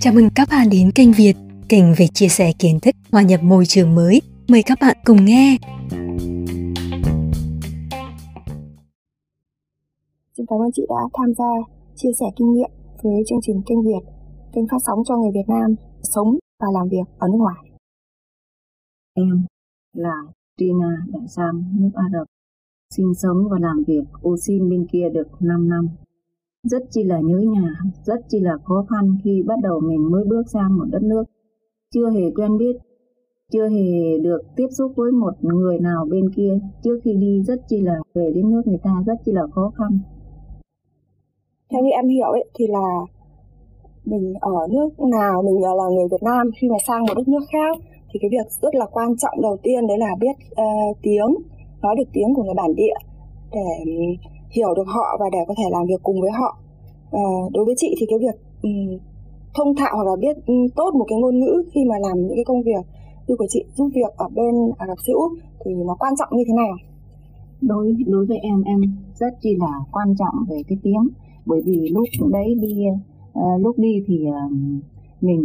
Chào mừng các bạn đến kênh Việt, kênh về chia sẻ kiến thức hòa nhập môi trường mới. Mời các bạn cùng nghe. Xin cảm ơn chị đã tham gia chia sẻ kinh nghiệm với chương trình kênh Việt, kênh phát sóng cho người Việt Nam sống và làm việc ở nước ngoài. Em là Tina Đại Sam, nước Ả Rập, sinh sống và làm việc ô xin bên kia được 5 năm rất chi là nhớ nhà, rất chi là khó khăn khi bắt đầu mình mới bước sang một đất nước. Chưa hề quen biết, chưa hề được tiếp xúc với một người nào bên kia. Trước khi đi rất chi là về đến nước người ta rất chi là khó khăn. Theo như em hiểu ấy, thì là mình ở nước nào, mình là người Việt Nam khi mà sang một đất nước khác thì cái việc rất là quan trọng đầu tiên đấy là biết uh, tiếng, nói được tiếng của người bản địa để hiểu được họ và để có thể làm việc cùng với họ. À, đối với chị thì cái việc um, thông thạo hoặc là biết um, tốt một cái ngôn ngữ khi mà làm những cái công việc như của chị giúp việc ở bên Ả Rập Xê Út thì nó quan trọng như thế nào? Đối đối với em em rất chi là quan trọng về cái tiếng. Bởi vì lúc đấy đi uh, lúc đi thì uh, mình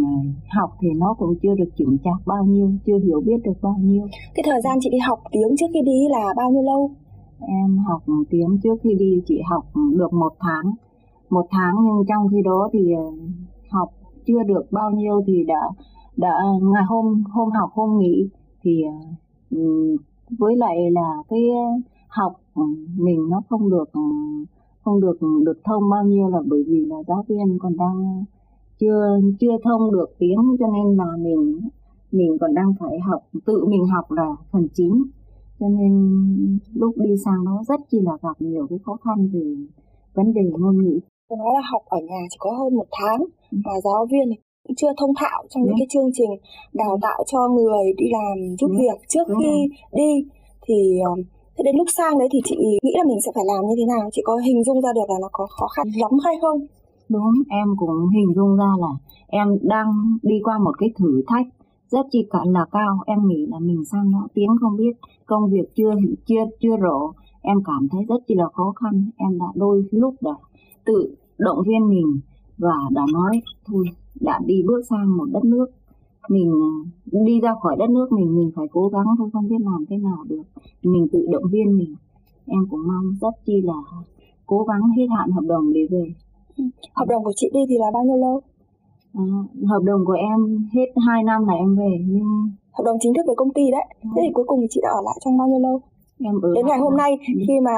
học thì nó cũng chưa được chững chạc bao nhiêu chưa hiểu biết được bao nhiêu. Cái thời gian chị đi học tiếng trước khi đi là bao nhiêu lâu Em học tiếng trước khi đi chỉ học được một tháng. Một tháng nhưng trong khi đó thì ờ, học chưa được bao nhiêu thì đã đã, ngày hôm hôm học, hôm nghỉ thì ờ, với lại là cái học mình nó không được không được được thông bao nhiêu là bởi vì là giáo viên còn đang chưa chưa thông được tiếng cho nên là mình mình còn đang phải học, tự mình học là phần chính cho nên lúc đi sang đó rất chi là gặp nhiều cái khó khăn về vấn đề ngôn ngữ tôi nói là học ở nhà chỉ có hơn một tháng ừ. và giáo viên cũng chưa thông thạo trong những cái chương trình đào tạo cho người đi làm giúp Đúng. việc trước Đúng khi rồi. đi thì um, thế đến lúc sang đấy thì chị nghĩ là mình sẽ phải làm như thế nào chị có hình dung ra được là nó có khó khăn lắm hay không đúng em cũng hình dung ra là em đang đi qua một cái thử thách rất chi cả là cao em nghĩ là mình sang đó tiếng không biết, công việc chưa chưa chưa rõ em cảm thấy rất chi là khó khăn, em đã đôi lúc đã tự động viên mình và đã nói, thôi, đã đi bước sang một đất nước, mình à, đi ra khỏi đất nước mình mình phải cố gắng thôi, không biết làm thế nào được. Mình tự động viên mình. Em cũng mong rất chi là cố gắng hết hạn hợp đồng để về. Hợp đồng của chị đi thì là bao nhiêu lâu? À, hợp đồng của em hết 2 năm là em về nhưng hợp đồng chính thức với công ty đấy ừ. thế thì cuối cùng thì chị đã ở lại trong bao nhiêu lâu em ở đến ngày hôm nay ừ. khi mà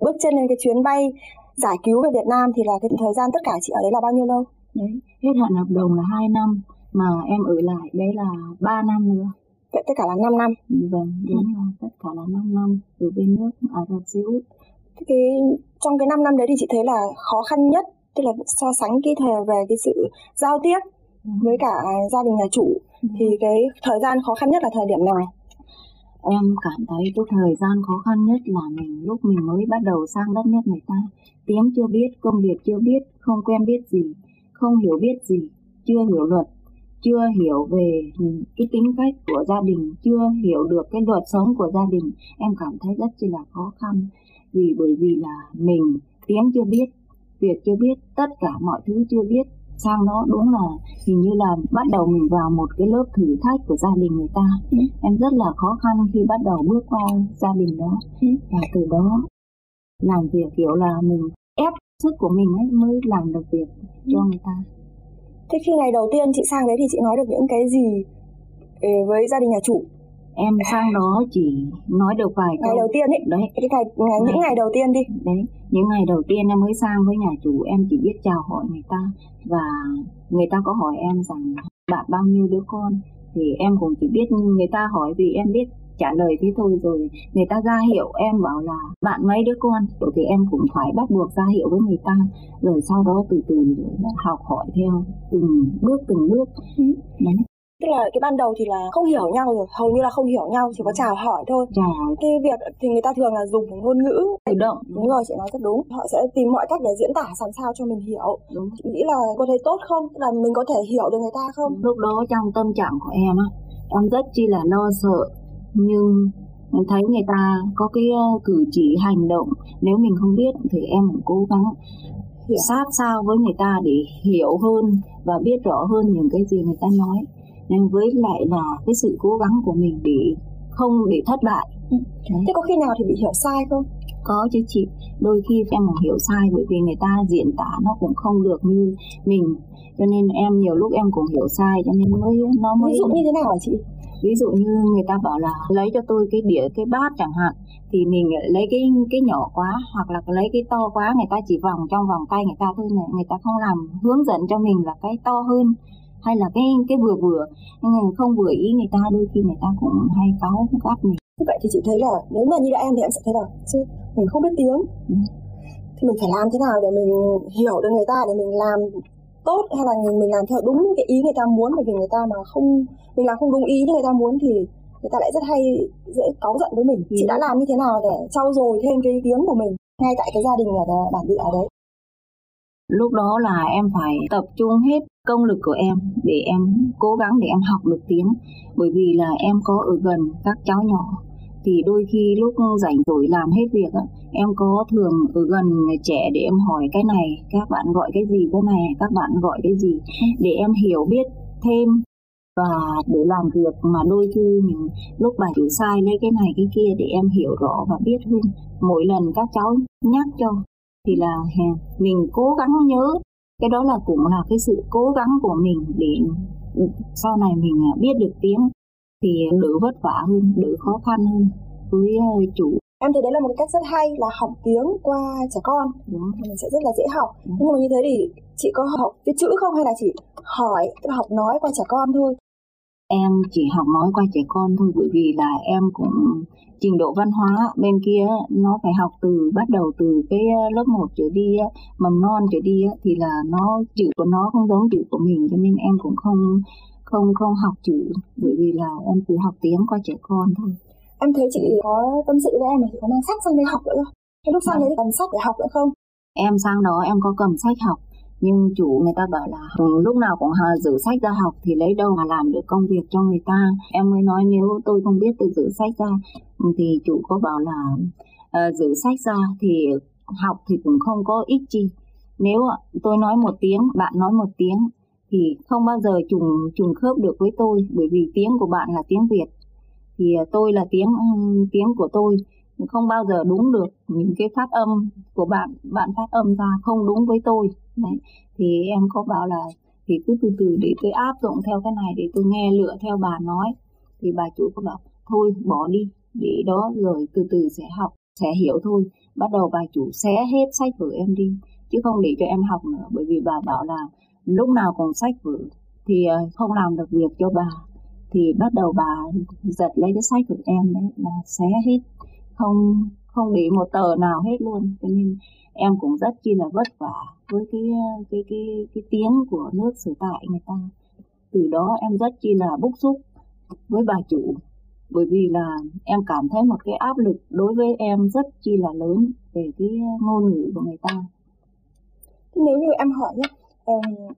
bước chân lên cái chuyến bay giải cứu về Việt Nam thì là cái thời gian tất cả chị ở đấy là bao nhiêu lâu đấy hết hạn hợp đồng là 2 năm mà em ở lại đấy là 3 năm nữa vậy tất cả là 5 năm vâng đúng ừ. là tất cả là 5 năm ở bên nước Ả Rập Xê Út cái trong cái 5 năm đấy thì chị thấy là khó khăn nhất tức là so sánh cái thời về cái sự giao tiếp ừ. với cả gia đình nhà chủ ừ. thì cái thời gian khó khăn nhất là thời điểm nào em cảm thấy cái thời gian khó khăn nhất là mình lúc mình mới bắt đầu sang đất nước người ta tiếng chưa biết công việc chưa biết không quen biết gì không hiểu biết gì chưa hiểu luật chưa hiểu về cái tính cách của gia đình chưa hiểu được cái luật sống của gia đình em cảm thấy rất là khó khăn vì bởi vì là mình tiếng chưa biết việc chưa biết tất cả mọi thứ chưa biết sang đó đúng là hình như là bắt đầu mình vào một cái lớp thử thách của gia đình người ta ừ. em rất là khó khăn khi bắt đầu bước qua gia đình đó ừ. và từ đó làm việc kiểu là mình ép sức của mình ấy mới làm được việc ừ. cho người ta thế khi ngày đầu tiên chị sang đấy thì chị nói được những cái gì với gia đình nhà chủ em sang đó chỉ nói được vài ngày câu. đầu tiên ấy. Đấy. Cái ngày, ngày những ngày đầu tiên đi. Đấy. Những ngày đầu tiên em mới sang với nhà chủ em chỉ biết chào hỏi người ta. Và người ta có hỏi em rằng bạn bao nhiêu đứa con? Thì em cũng chỉ biết người ta hỏi vì em biết trả lời thế thôi rồi. Người ta ra hiệu em bảo là bạn mấy đứa con? Thì em cũng phải bắt buộc ra hiệu với người ta. Rồi sau đó từ từ rồi học hỏi theo từng bước từng bước. Ừ. đấy tức là cái ban đầu thì là không hiểu nhau rồi hầu như là không hiểu nhau chỉ có chào hỏi thôi. Cái việc thì người ta thường là dùng ngôn ngữ. Tự động. Đúng rồi chị nói rất đúng. Họ sẽ tìm mọi cách để diễn tả làm sao cho mình hiểu. Đúng. Chị nghĩ là có thấy tốt không? Là mình có thể hiểu được người ta không? Lúc đó trong tâm trạng của em á em rất chi là lo sợ. Nhưng thấy người ta có cái ờ, cử chỉ hành động. Nếu mình không biết thì em cũng cố gắng Hiểu. sát sao với người ta để hiểu hơn và biết rõ hơn những cái gì người ta nói nên với lại là cái sự cố gắng của mình để không để thất bại. Ừ. Đấy. thế có khi nào thì bị hiểu sai không? Có chứ chị. Đôi khi em cũng hiểu sai bởi vì người ta diễn tả nó cũng không được như mình. Cho nên em nhiều lúc em cũng hiểu sai cho nên mới nó mới ví dụ như thế nào hả chị? Ví dụ như người ta bảo là lấy cho tôi cái đĩa cái bát chẳng hạn thì mình lấy cái cái nhỏ quá hoặc là lấy cái to quá người ta chỉ vòng trong vòng tay người ta thôi này. Người ta không làm hướng dẫn cho mình là cái to hơn hay là cái cái vừa vừa. Nhưng không vừa ý người ta đôi khi người ta cũng hay cáu gắt mình. Như vậy thì chị thấy là nếu mà như là em thì em sẽ thấy là chứ mình không biết tiếng. Ừ. thì mình phải làm thế nào để mình hiểu được người ta để mình làm tốt hay là mình, mình làm theo đúng cái ý người ta muốn? Bởi vì người ta mà không mình làm không đúng ý như người ta muốn thì người ta lại rất hay dễ cáu giận với mình. Ừ. chị đã làm như thế nào để trau dồi thêm cái tiếng của mình ngay tại cái gia đình ở đó- bản địa ở đấy lúc đó là em phải tập trung hết công lực của em để em cố gắng để em học được tiếng. Bởi vì là em có ở gần các cháu nhỏ thì đôi khi lúc rảnh rỗi làm hết việc á, em có thường ở gần trẻ để em hỏi cái này các bạn gọi cái gì cái này các bạn gọi cái gì? Để em hiểu biết thêm và để làm việc. Mà đôi khi mình lúc bà chủ sai lấy cái này cái kia để em hiểu rõ và biết hơn. Mỗi lần các cháu nhắc cho thì là mình cố gắng nhớ. Cái đó là cũng là cái sự cố gắng của mình để sau này mình à, biết được tiếng thì đỡ vất vả hơn đỡ khó khăn hơn với ờ, chủ. Em thấy đấy là một cái cách rất hay là học tiếng qua trẻ con. Đúng. Mình sẽ rất là dễ học. Ừ. nhưng mà như thế thì chị có học viết chữ không hay là chỉ hỏi học nói qua trẻ con thôi em chỉ học nói qua trẻ con thôi bởi vì là em cũng trình độ văn hóa bên kia nó phải học từ bắt đầu từ cái lớp 1 trở đi mầm non trở đi thì là nó chữ của nó không giống chữ của mình cho nên em cũng không không không học chữ bởi vì là em chỉ học tiếng qua trẻ con thôi. Em thấy chị có tâm sự với em là chị có mang sách sang đây học nữa. Không cái lúc sang Vâng. đấy thì cầm sách để học nữa không? Em sang đó em có cầm sách học nhưng chủ người ta bảo là ừ, lúc nào cũng hà giữ sách ra học thì lấy đâu mà làm được công việc cho người ta. Em mới nói nếu tôi không biết tôi giữ sách ra thì chủ có bảo là uh, giữ sách ra thì học thì cũng không có ích chi. Nếu tôi nói một tiếng bạn nói một tiếng thì không bao giờ trùng trùng khớp được với tôi bởi vì tiếng của bạn là tiếng Việt. Thì ờ, tôi là tiếng ừ, tiếng của tôi không bao giờ đúng được những cái phát âm của bạn bạn phát âm ra không đúng với tôi đấy. Thì em có bảo là thì cứ từ từ để tôi áp dụng theo cái này để tôi nghe lựa theo bà nói. Thì bà chủ có bảo thôi bỏ đi để đó rồi từ từ sẽ học sẽ hiểu thôi. Bắt đầu bà chủ xé hết sách vở em đi chứ không để cho em học nữa. Bởi vì bà bảo là lúc nào cũng sách vở thì ờ, không làm được việc cho bà. Thì bắt đầu bà giật lấy cái sách của em đấy là xé hết. Không không để một tờ nào hết luôn. Cho nên em cũng rất chi là vất vả với cái cái cái cái tiếng của nước sở tại người ta từ đó em rất chi là bức xúc với bà chủ bởi vì là em cảm thấy một cái áp lực đối với em rất chi là lớn về cái ngôn ngữ của người ta nếu như em hỏi nhé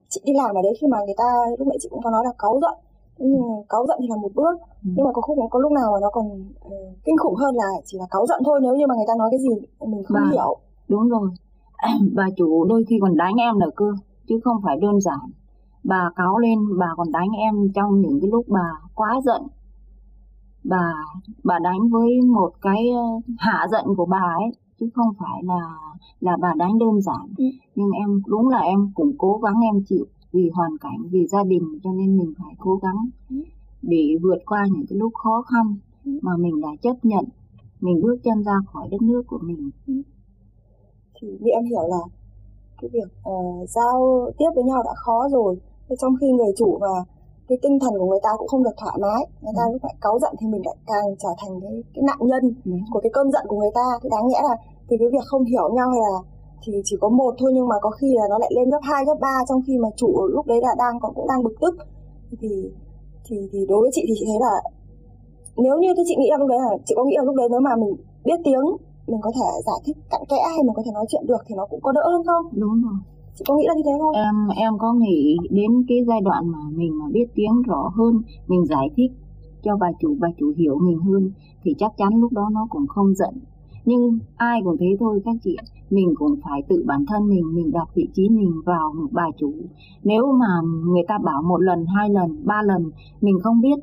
chị đi làm ở đấy khi mà người ta lúc nãy chị cũng có nói là cáu giận nhưng cáu giận thì là một bước Ừ. nhưng mà có không có lúc nào mà nó còn ờ, kinh khủng hơn là chỉ là cáu giận thôi nếu như mà người ta nói cái gì mình không Vâng. hiểu đúng rồi bà chủ đôi khi còn đánh em nữa cơ chứ không phải đơn giản bà cáo lên bà còn đánh em trong những cái lúc bà quá giận bà bà đánh với một cái hạ giận của bà ấy chứ không phải là là bà đánh đơn giản Ừ. nhưng em đúng là em cũng cố gắng em chịu vì hoàn cảnh vì gia đình cho nên mình phải cố gắng Ừ. để vượt qua những cái lúc khó khăn Ừ. mà mình đã chấp nhận mình bước chân ra khỏi đất nước của mình thì như em hiểu là cái việc ờ, giao tiếp với nhau đã khó rồi trong khi người chủ và cái tinh thần của người ta cũng không được thoải mái người ta Ừ. lúc lại cáu giận thì mình lại càng trở thành cái, cái nạn nhân Ừ. của cái cơn giận của người ta thì đáng nhẽ là từ cái việc không hiểu nhau hay là thì chỉ có một thôi nhưng mà có khi là nó lại lên gấp 2, gấp 3 trong khi mà chủ lúc đấy là đang còn cũng đang bực tức thì thì thì đối với chị thì chị thấy là nếu như thế chị nghĩ là lúc đấy là chị có nghĩ là lúc đấy nếu mà mình biết tiếng mình có thể giải thích cặn kẽ hay mình có thể nói chuyện được thì nó cũng có đỡ hơn không? Đúng rồi. Chị có nghĩ là như thế không? Em em có nghĩ đến cái giai đoạn mà mình mà biết tiếng rõ hơn mình giải thích cho bà chủ bà chủ hiểu mình hơn thì chắc chắn lúc đó nó cũng không giận. Nhưng ai cũng thế thôi các chị mình cũng phải tự bản thân mình mình đặt vị trí mình vào một bà chủ. Nếu mà người ta bảo một lần hai lần ba lần mình không biết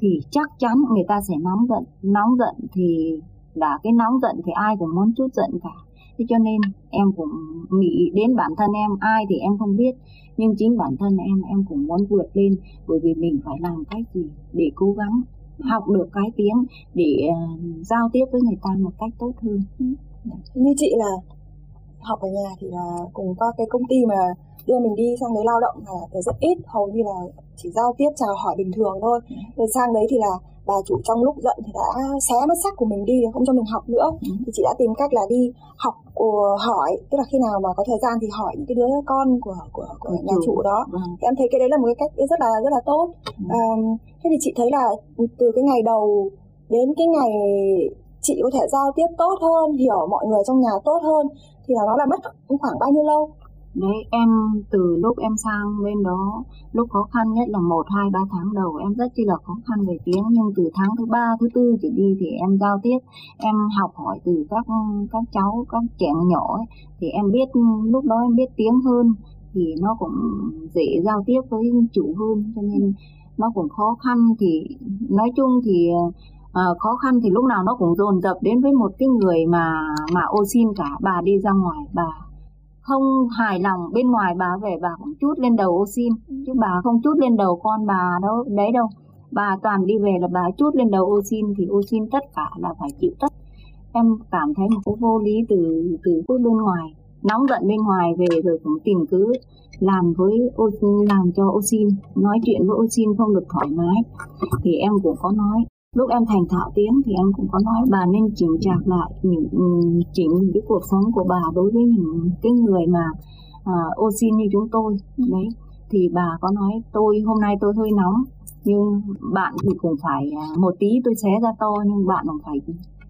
thì chắc chắn người ta sẽ nóng giận. Nóng giận thì đã cái nóng giận thì ai cũng muốn chút giận cả. Thế cho nên em cũng nghĩ đến bản thân em ai thì em không biết. Nhưng chính bản thân em em cũng muốn vượt lên bởi vì mình phải làm cách gì để cố gắng học được cái tiếng để uh, giao tiếp với người ta một cách tốt hơn. Như chị là học ở nhà thì là cùng qua cái công ty mà đưa mình đi sang đấy lao động là rất ít hầu như là chỉ giao tiếp chào hỏi bình thường thôi. Ừ. rồi sang đấy thì là bà chủ trong lúc giận thì đã xé mất sách của mình đi không cho mình học nữa. Ừ. thì chị đã tìm cách là đi học của hỏi tức là khi nào mà có thời gian thì hỏi những cái đứa con của của, của nhà chủ, đó. Ừ. thì em thấy cái đấy là một cái cách rất là rất là tốt. À, thế thì chị thấy là từ cái ngày đầu đến cái ngày chị có thể giao tiếp tốt hơn hiểu mọi người trong nhà tốt hơn thì là nó là mất khoảng bao nhiêu lâu Đấy, em từ lúc em sang bên đó, lúc khó khăn nhất là một hai ba tháng đầu em rất chi là khó khăn về tiếng. Nhưng từ tháng thứ ba thứ tư trở đi thì em giao tiếp, em học hỏi từ các các cháu, các trẻ nhỏ ấy, thì em biết lúc đó em biết tiếng hơn thì nó cũng dễ giao tiếp với chủ hơn. Cho nên nó cũng khó khăn thì nói chung thì à, khó khăn thì lúc nào nó cũng dồn dập đến với một cái người mà mà ô xin cả bà đi ra ngoài bà không hài lòng bên ngoài, bà về bà cũng chút lên đầu ô xin chứ bà không chút lên đầu con bà đâu, đấy đâu. Bà toàn đi về là bà chút lên đầu ô xin thì ô xin tất cả là phải chịu tất. Em cảm thấy một cái vô lý từ từ phía bên ngoài. Nóng giận bên ngoài về rồi cũng tìm cứ làm với ô làm cho ô xin nói chuyện với ô xin không được thoải mái. Thì em cũng có nói lúc em thành thạo tiếng thì em cũng có nói bà nên chỉnh chạc lại những chỉnh cái cuộc sống của bà đối với những cái người mà uh, ô xin như chúng tôi. Đấy thì bà có nói tôi hôm nay tôi hơi nóng nhưng bạn thì cũng phải uh, một tí tôi xé ra to nhưng bạn cũng phải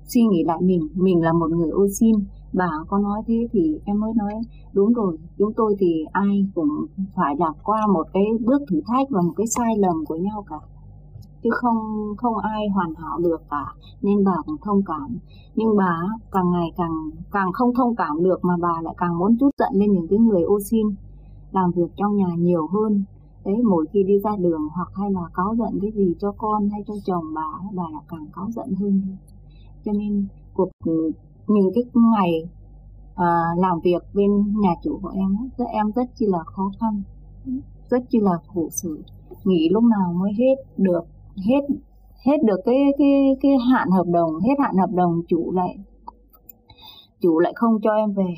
suy nghĩ lại mình mình là một người ô xin. Bà có nói thế thì em mới nói đúng rồi chúng tôi thì ai cũng phải lạc qua một cái bước thử thách và một cái sai lầm của nhau cả chứ không không ai hoàn hảo được cả nên bà cũng thông cảm. Nhưng bà càng ngày càng càng không thông cảm được mà bà lại càng muốn chút giận lên những cái người ô xin làm việc trong nhà nhiều hơn. Đấy mỗi khi đi ra đường hoặc hay là cáu giận cái gì cho con hay cho chồng bà bà lại càng cáu giận hơn. Cho nên cuộc những cái ngày à, làm việc bên nhà chủ của em rất em rất chi là khó khăn rất chi là khổ sở. Nghỉ lúc nào mới hết được hết hết được cái cái cái hạn hợp đồng, hết hạn hợp đồng chủ lại chủ lại không cho em về.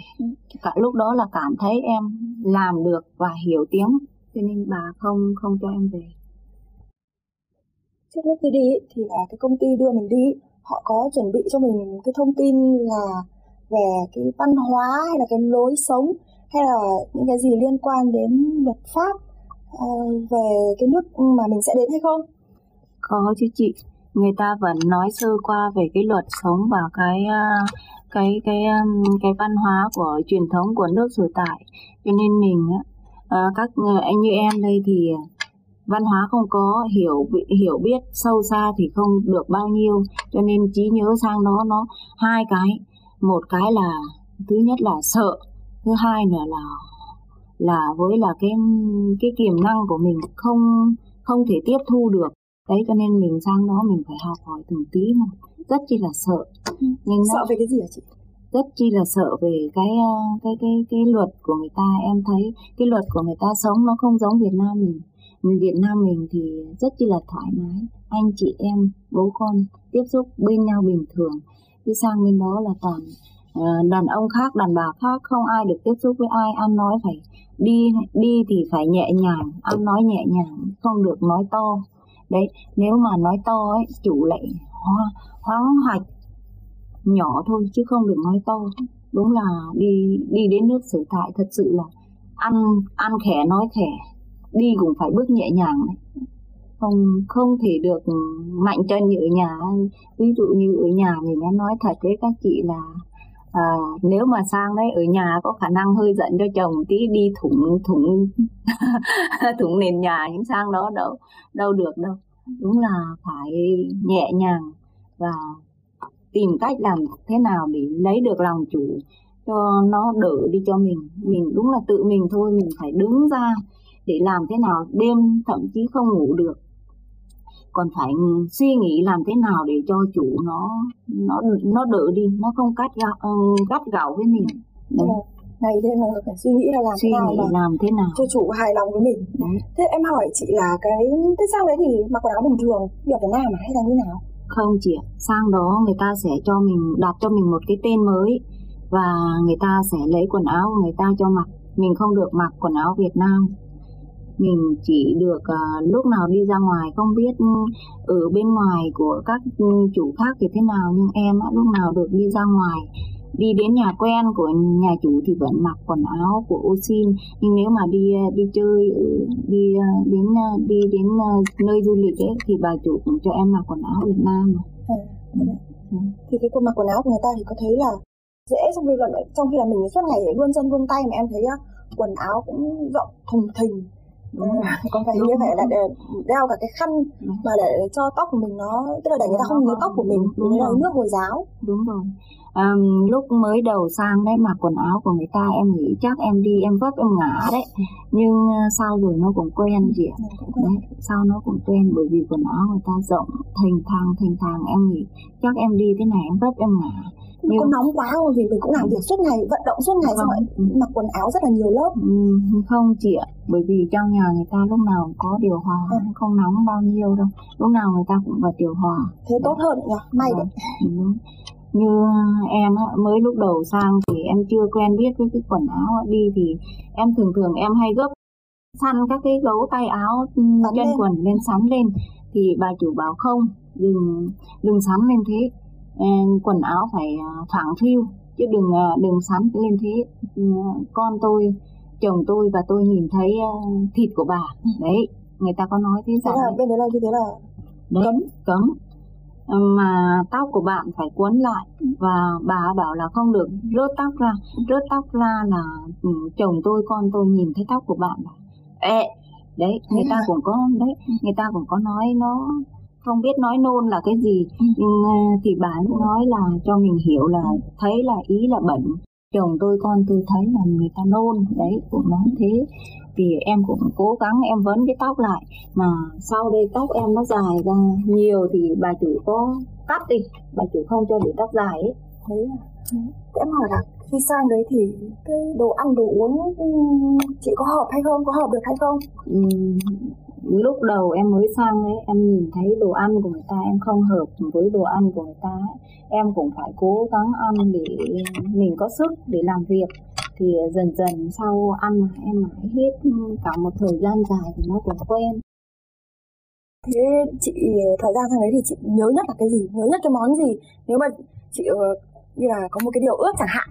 Cả lúc đó là cảm thấy em làm được và hiểu tiếng, cho nên bà không không cho em về. Trước lúc đi đi thì là cái công ty đưa mình đi, họ có chuẩn bị cho mình cái thông tin là về cái văn hóa hay là cái lối sống hay là những cái gì liên quan đến luật pháp ờ, về cái nước mà mình sẽ đến hay không? Có chứ chị, người ta vẫn nói sơ qua về cái luật sống và cái à, cái cái à, cái văn hóa của truyền thống của nước sở tại. Cho nên mình à, các anh như em đây thì văn hóa không có hiểu hiểu biết sâu xa thì không được bao nhiêu. Cho nên trí nhớ sang nó nó hai cái. Một cái là thứ nhất là sợ thứ hai nữa là là với là cái cái tiềm năng của mình không không thể tiếp thu được đấy cho nên mình sang đó mình phải học hỏi từng tí một rất chi là sợ. Ừ. nhưng sợ về cái gì hả chị? Rất chi là sợ về cái ờ, cái cái cái luật của người ta. Em thấy cái luật của người ta sống nó không giống Việt Nam mình. Người Việt Nam mình thì rất chi là thoải mái. Anh chị em bố con tiếp xúc bên nhau bình thường. Cứ sang bên đó là toàn uh, đàn ông khác đàn bà khác không ai được tiếp xúc với ai. Ăn nói phải đi đi thì phải nhẹ nhàng ăn nói nhẹ nhàng không được nói to đấy, nếu mà nói to ấy, chủ lại hoa hoáng hoạch, nhỏ thôi chứ không được nói to. Đúng là đi đi đến nước sở tại thật sự là ăn ăn khẻ nói khẻ, đi cũng phải bước nhẹ nhàng đấy. Không không thể được mạnh chân như ở nhà. Ví dụ như ở nhà mình đã nói thật với các chị là à, nếu mà sang đấy ở nhà có khả năng hơi giận cho chồng tí đi thủng thủng thủng nền nhà những sang đó đâu đâu được đâu. Đúng là phải nhẹ nhàng và tìm cách làm thế nào để lấy được lòng chủ cho nó đỡ đi cho mình. Mình đúng là tự mình thôi mình phải đứng ra để làm thế nào đêm thậm chí không ngủ được còn phải suy nghĩ làm thế nào để cho chủ nó nó nó đỡ đi nó không cắt gạo gắt gạo với mình. Đấy. Này nên là phải suy nghĩ là làm suy thế nào nghĩ mà làm thế nào. cho chủ hài lòng với mình. Đấy. Thế em hỏi chị là cái thế sang đấy thì mặc quần áo bình thường như ở Việt Nam à hay là như nào? Không chị ạ. Sang đó người ta sẽ cho mình đặt cho mình một cái tên mới và người ta sẽ lấy quần áo của người ta cho mặc. Mình không được mặc quần áo Việt Nam mình chỉ được uh, lúc nào đi ra ngoài không biết ở bên ngoài của các chủ khác thì thế nào nhưng em á, lúc nào được đi ra ngoài đi đến nhà quen của nhà chủ thì vẫn mặc quần áo của Osin nhưng nếu mà đi ờ, đi chơi ờ, đi đến đi đến nơi du lịch ấy thì bà chủ cũng cho em mặc quần áo Việt Nam à, ừ. thì cái quần mặc quần áo của người ta thì có thấy là dễ trong khi là trong khi là mình suốt ngày luôn chân luôn tay mà em thấy quần áo cũng rộng thùng thình rồi. Còn phải như vậy là để đeo cả cái khăn đúng. mà để cho tóc của mình nó tức là để người ta không nhìn tóc của mình đúng, đúng nước hồi giáo. Đúng rồi. Um, lúc mới đầu sang đấy mặc quần áo của người ta em nghĩ chắc em đi em vấp em ngã đấy. Nhưng uh, sau rồi nó cũng quen chị ạ. Đấy sau nó cũng quen bởi vì quần áo người ta rộng thành thang thành thang. Em nghĩ chắc em đi thế này em vấp em ngã nhưng... có nóng quá không vì mình cũng làm việc suốt ngày vận động suốt ngày xong rồi mặc quần áo rất là nhiều lớp. Ừ, không chị ạ bởi vì trong nhà người ta lúc nào cũng có điều hòa ừ. không nóng bao nhiêu đâu. Lúc nào người ta cũng bật điều hòa. Thế tốt hơn nhỉ may đấy. ừ, đúng. Như em á, mới lúc đầu sang thì em chưa quen biết với cái quần áo đi thì em thường thường em hay gấp săn các cái gấu tay áo sắn chân lên. quần lên sắn lên. Thì bà chủ bảo không đừng đừng sắn lên thế quần áo phải à, phẳng phiu chứ đừng à, đừng sắn lên thế. Ừ, con tôi chồng tôi và tôi nhìn thấy à, thịt của bà. Đấy người ta có nói thế rằng bên đấy là như thế là đấy, cấm. cấm. Mà tóc của bạn phải cuốn lại. Và bà bảo là không được rớt tóc ra. Rớt tóc ra là ừ, chồng tôi con tôi nhìn thấy tóc của bạn. Là ê đấy người ta cũng có đấy người ta cũng có nói nó không biết nói nôn là cái gì ừ. ờ, thì bà nói là cho mình hiểu là thấy là ý là bẩn. Chồng tôi con tôi thấy là người ta nôn đấy cũng nói thế. Thì em cũng cố gắng em vấn cái tóc lại mà sau đây tóc em nó dài ra nhiều thì bà chủ có cắt đi bà chủ không cho để tóc dài ấy. Thế em hỏi là khi sang đấy thì cái đồ ăn đồ uống ừ, chị có hợp hay không? Có hợp được hay không? Ừ, lúc đầu em mới sang ấy, em nhìn thấy đồ ăn của người ta, em không hợp với đồ ăn của người ta ấy. em cũng phải cố gắng ăn để mình có sức để làm việc. Thì dần dần sau ăn, em mãi hết cả một thời gian dài thì nó cũng quen. Thế chị, thời gian sang đấy thì chị nhớ nhất là cái gì? Nhớ nhất cái món gì? Nếu mà chị ờ, như là có một cái điều ước chẳng hạn,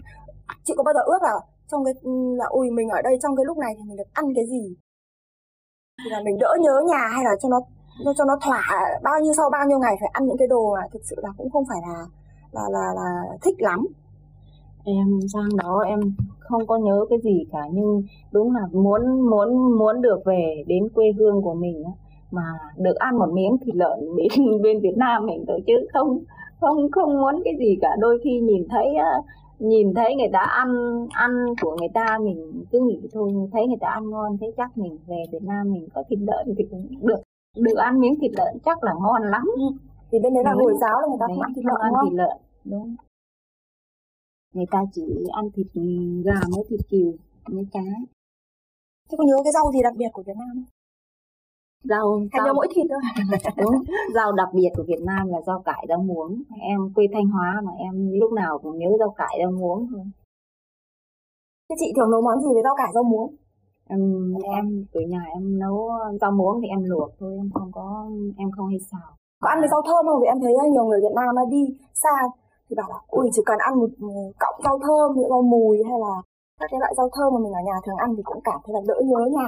chị có bao giờ ước là trong cái ừ, là, ui, mình ở đây trong cái lúc này thì mình được ăn cái gì? Là mình đỡ nhớ nhà hay là cho nó cho nó thỏa bao nhiêu sau bao nhiêu ngày phải ăn những cái đồ mà thực sự là cũng không phải là là là, là thích lắm. Em sang đó em không có nhớ cái gì cả nhưng đúng là muốn muốn muốn được về đến quê hương của mình mà được ăn một miếng thịt lợn bên bên Việt Nam mình thôi chứ không không không muốn cái gì cả. Đôi khi nhìn thấy nhìn thấy người ta ăn ăn của người ta mình cứ nghĩ thôi thấy người ta ăn ngon thấy chắc mình về Việt Nam mình có thịt lợn thì cũng được. Được ăn miếng thịt lợn chắc là ngon lắm. Ừ. thì bên đấy là hồi giáo là người ta không ăn thịt lợn ăn thịt lợn đúng. Người ta chỉ ăn thịt gà với thịt cừu với cá. Thế có nhớ cái rau gì đặc biệt của Việt Nam không rau hay rau mỗi thịt thôi. Đúng. Rau đặc biệt của Việt Nam là rau cải rau muống. Em quê Thanh Hóa mà em lúc nào cũng nhớ rau cải rau muống thôi. Thế chị thường nấu món gì với rau cải rau muống? Em em ở nhà em nấu rau muống thì em luộc thôi em không có em không hay xào. Có ăn với rau thơm không? Vì em thấy nhiều người Việt Nam đi xa thì bảo là ui chỉ cần ăn một cọng rau thơm rau mùi hay là các cái loại rau thơm mà mình ở nhà thường ăn thì cũng cảm thấy là đỡ nhớ nhà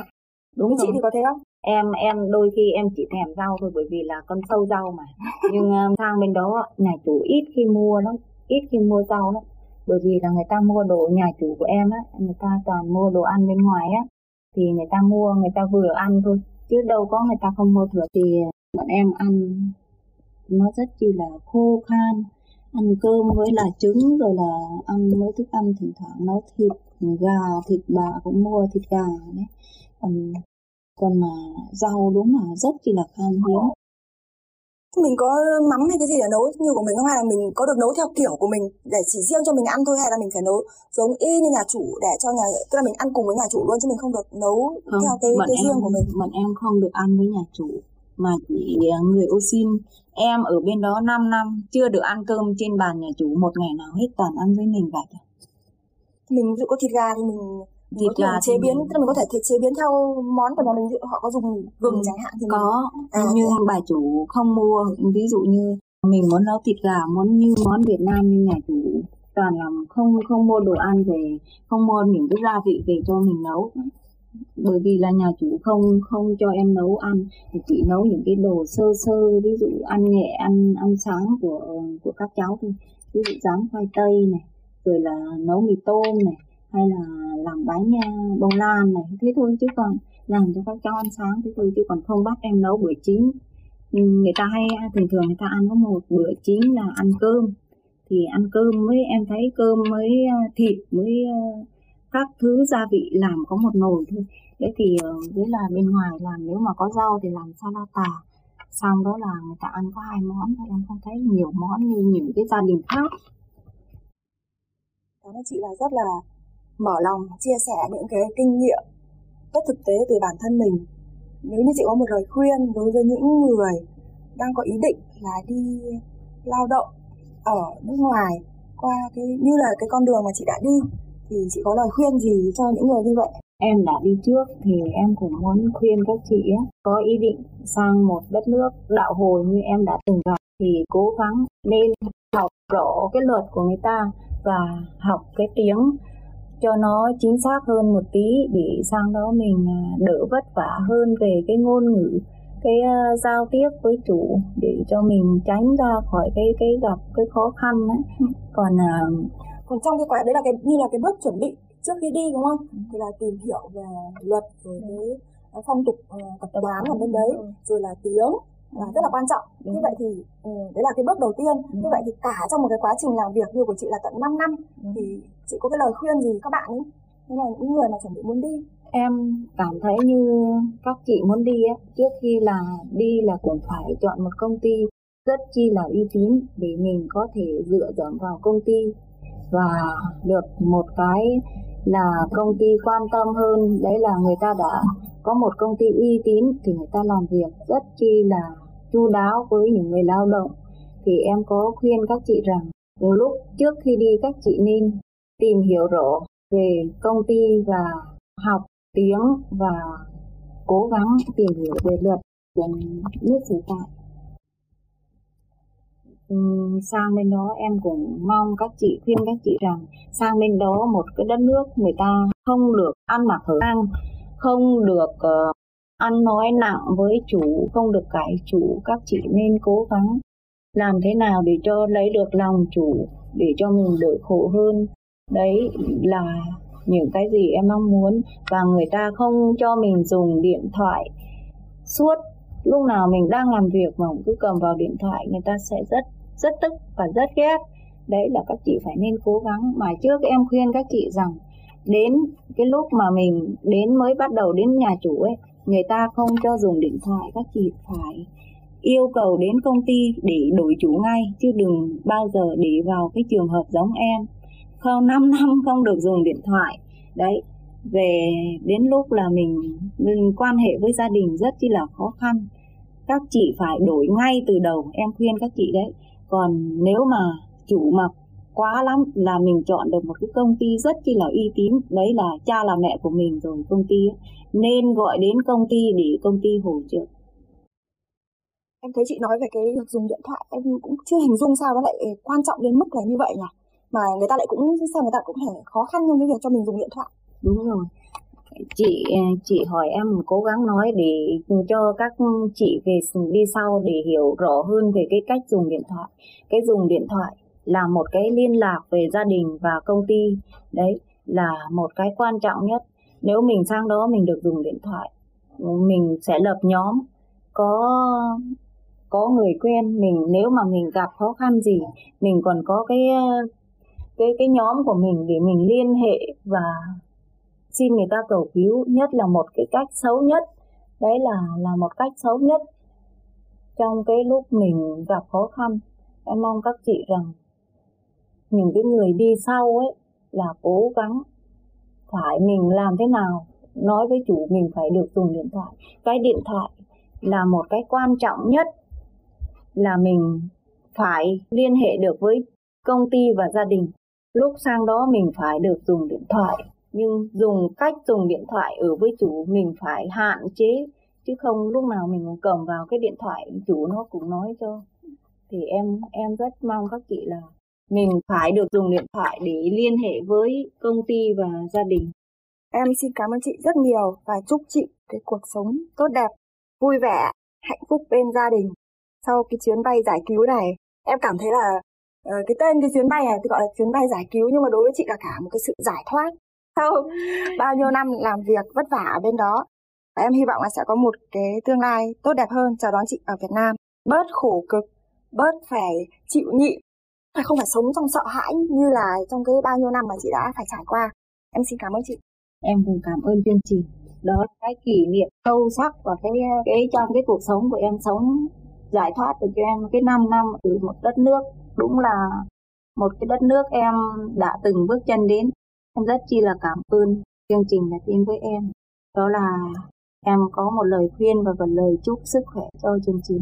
đúng chị thì có thế không em em đôi khi em chỉ thèm rau thôi bởi vì là con sâu rau mà. Nhưng uh, sang bên đó nhà chủ ít khi mua lắm ít khi mua rau lắm. Bởi vì là người ta mua đồ nhà chủ của em á người ta toàn mua đồ ăn bên ngoài á thì người ta mua người ta vừa ăn thôi. Chứ đâu có người ta không mua thừa. Thì bọn em ăn nó rất chi là khô khan. Ăn cơm với là trứng rồi là ăn với thức ăn thỉnh thoảng nấu thịt gà thịt bà cũng mua thịt gà đấy còn còn mà rau đúng là rất chi là khan hiếm. Mình có mắm hay cái gì để nấu như của mình không hay là mình có được nấu theo kiểu của mình để chỉ riêng cho mình ăn thôi hay là mình phải nấu giống y như nhà chủ để cho nhà tức là mình ăn cùng với nhà chủ luôn chứ mình không được nấu không, theo cái, cái em, riêng của mình. bọn em không được ăn với nhà chủ mà chỉ à, người ô xin. Em ở bên đó 5 năm chưa được ăn cơm trên bàn nhà chủ một ngày nào hết toàn ăn với mình vậy mình ví dụ có thịt gà thì mình thịt gà chế biến tức là mình có thể chế biến theo món của nhà mình họ có dùng gừng ừ, chẳng hạn thì có. mình... à, nhưng bà chủ không mua. Ví dụ như mình muốn nấu thịt gà muốn như món Việt Nam như nhà chủ toàn là không không mua đồ ăn về không mua những cái gia vị về cho mình nấu. Bởi vì là nhà chủ không không cho em nấu ăn thì chỉ nấu những cái đồ sơ sơ ví dụ ăn nhẹ ăn ăn sáng của của các cháu thôi. Ví dụ rán khoai tây này rồi là nấu mì tôm này hay là bánh bông lan này, thế thôi chứ còn làm cho các cháu ăn sáng thế thôi chứ còn không bắt em nấu bữa chính ừ, người ta hay, thường thường người ta ăn có một bữa chính là ăn cơm. Thì ăn cơm mới, em thấy cơm mới ờ, thịt mới ờ, các thứ gia vị làm có một nồi thôi. Đấy thì ờ, với là bên ngoài làm nếu mà có rau thì làm salata. Xong đó là người ta ăn có hai món thôi, em không thấy nhiều món như những cái gia đình khác. Đó chị là rất là mở lòng chia sẻ những cái kinh nghiệm rất thực tế từ bản thân mình. Nếu như chị có một lời khuyên đối với những người đang có ý định là đi lao động ở nước ngoài qua cái như là cái con đường mà chị đã đi thì chị có lời khuyên gì cho những người như vậy? Em đã đi trước thì em cũng muốn khuyên các chị ấy, có ý định sang một đất nước đạo hồi như em đã từng gặp thì cố gắng nên học rõ cái luật của người ta và học cái tiếng cho nó chính xác hơn một tí để sang đó mình à, đỡ vất vả hơn về cái ngôn ngữ cái uh, giao tiếp với chủ để cho mình tránh ra khỏi cái cái gặp cái khó khăn đấy ừ. còn uh, còn trong cái quá đấy là cái như là cái bước chuẩn bị trước khi đi đúng không? Thì là tìm hiểu về luật rồi cái phong tục uh, tập quán ở bên đấy rồi là tiếng là rất là quan trọng Đúng. như vậy thì ừ, đấy là cái bước đầu tiên Đúng. như vậy thì cả trong một cái quá trình làm việc như của chị là tận 5 năm Đúng. thì chị có cái lời khuyên gì các bạn ấy như là những người mà chuẩn bị muốn đi em cảm thấy như các chị muốn đi ấy, trước khi là đi là cũng phải chọn một công ty rất chi là uy tín để mình có thể dựa dẫm vào công ty và được một cái là công ty quan tâm hơn đấy là người ta đã có một công ty uy tín thì người ta làm việc rất chi là chu đáo với những người lao động. Thì em có khuyên các chị rằng lúc trước khi đi các chị nên tìm hiểu rõ về công ty và học tiếng và cố gắng tìm hiểu về luật của nước sở tại. Sang bên đó em cũng mong các chị khuyên các chị rằng, sang bên đó một cái đất nước người ta không được ăn mặc hở hang không được uh, ăn nói nặng với chủ không được cãi chủ các chị nên cố gắng làm thế nào để cho lấy được lòng chủ để cho mình đỡ khổ hơn. Đấy là những cái gì em mong muốn. Và người ta không cho mình dùng điện thoại suốt. Lúc nào mình đang làm việc mà cứ cầm vào điện thoại người ta sẽ rất rất tức và rất ghét. Đấy là các chị phải nên cố gắng. Mà trước em khuyên các chị rằng đến cái lúc mà mình đến mới bắt đầu đến nhà chủ ấy người ta không cho dùng điện thoại các chị phải yêu cầu đến công ty để đổi chủ ngay chứ đừng bao giờ để vào cái trường hợp giống em. Không 5 năm không được dùng điện thoại. Đấy về đến lúc là mình, mình quan hệ với gia đình rất chi là khó khăn. Các chị phải đổi ngay từ đầu em khuyên các chị đấy. Còn nếu mà chủ mà quá lắm là mình chọn được một cái công ty rất chi là uy tín. Đấy là cha là mẹ của mình rồi công ty ấy. nên gọi đến công ty để công ty hỗ trợ. Em thấy chị nói về cái việc dùng điện thoại em cũng chưa hình dung sao nó lại quan trọng đến mức là như vậy nhỉ? Mà người ta lại cũng sao người ta cũng thể khó khăn trong cái việc cho mình dùng điện thoại. Đúng rồi. Chị chị hỏi em cố gắng nói để cho các chị về đi sau để hiểu rõ hơn về cái cách dùng điện thoại cái dùng điện thoại là một cái liên lạc về gia đình và công ty. Đấy, là một cái quan trọng nhất. Nếu mình sang đó, mình được dùng điện thoại, mình sẽ lập nhóm, có có người quen mình. Nếu mà mình gặp khó khăn gì, mình còn có cái cái cái nhóm của mình để mình liên hệ và xin người ta cầu cứu. Nhất là một cái cách xấu nhất. Đấy là là một cách xấu nhất trong cái lúc mình gặp khó khăn. Em mong các chị rằng những cái người đi sau ấy là cố gắng phải mình làm thế nào, nói với chủ mình phải được dùng điện thoại. Cái điện thoại là một cái quan trọng nhất, là mình phải liên hệ được với công ty và gia đình. Lúc sang đó mình phải được dùng điện thoại, nhưng dùng cách dùng điện thoại ở với chủ mình phải hạn chế, chứ không lúc nào mình cũng cầm vào cái điện thoại, chủ nó cũng nói cho. Thì em em rất mong các chị là mình phải được dùng điện thoại để liên hệ với công ty và gia đình. Em xin cảm ơn chị rất nhiều và chúc chị cái cuộc sống tốt đẹp vui vẻ hạnh phúc bên gia đình. Sau cái chuyến bay giải cứu này em cảm thấy là uh, cái tên cái chuyến bay này thì gọi là chuyến bay giải cứu nhưng mà đối với chị là cả một cái sự giải thoát. Sau bao nhiêu năm làm việc vất vả ở bên đó và em hy vọng là sẽ có một cái tương lai tốt đẹp hơn. Chào đón chị ở Việt Nam. Bớt khổ cực bớt phải chịu nhịn phải không phải sống trong sợ hãi như là trong cái bao nhiêu năm mà chị đã phải trải qua. Em xin cảm ơn chị. Em cũng cảm ơn chương trình. Đó là cái kỷ niệm sâu sắc và cái cái trong cái cuộc sống của em sống giải thoát được cho em cái 5 năm từ một đất nước. Đúng là một cái đất nước em đã từng bước chân đến. Em rất chi là cảm ơn chương trình đã tin với em. Đó là em có một lời khuyên và một lời chúc sức khỏe cho chương trình.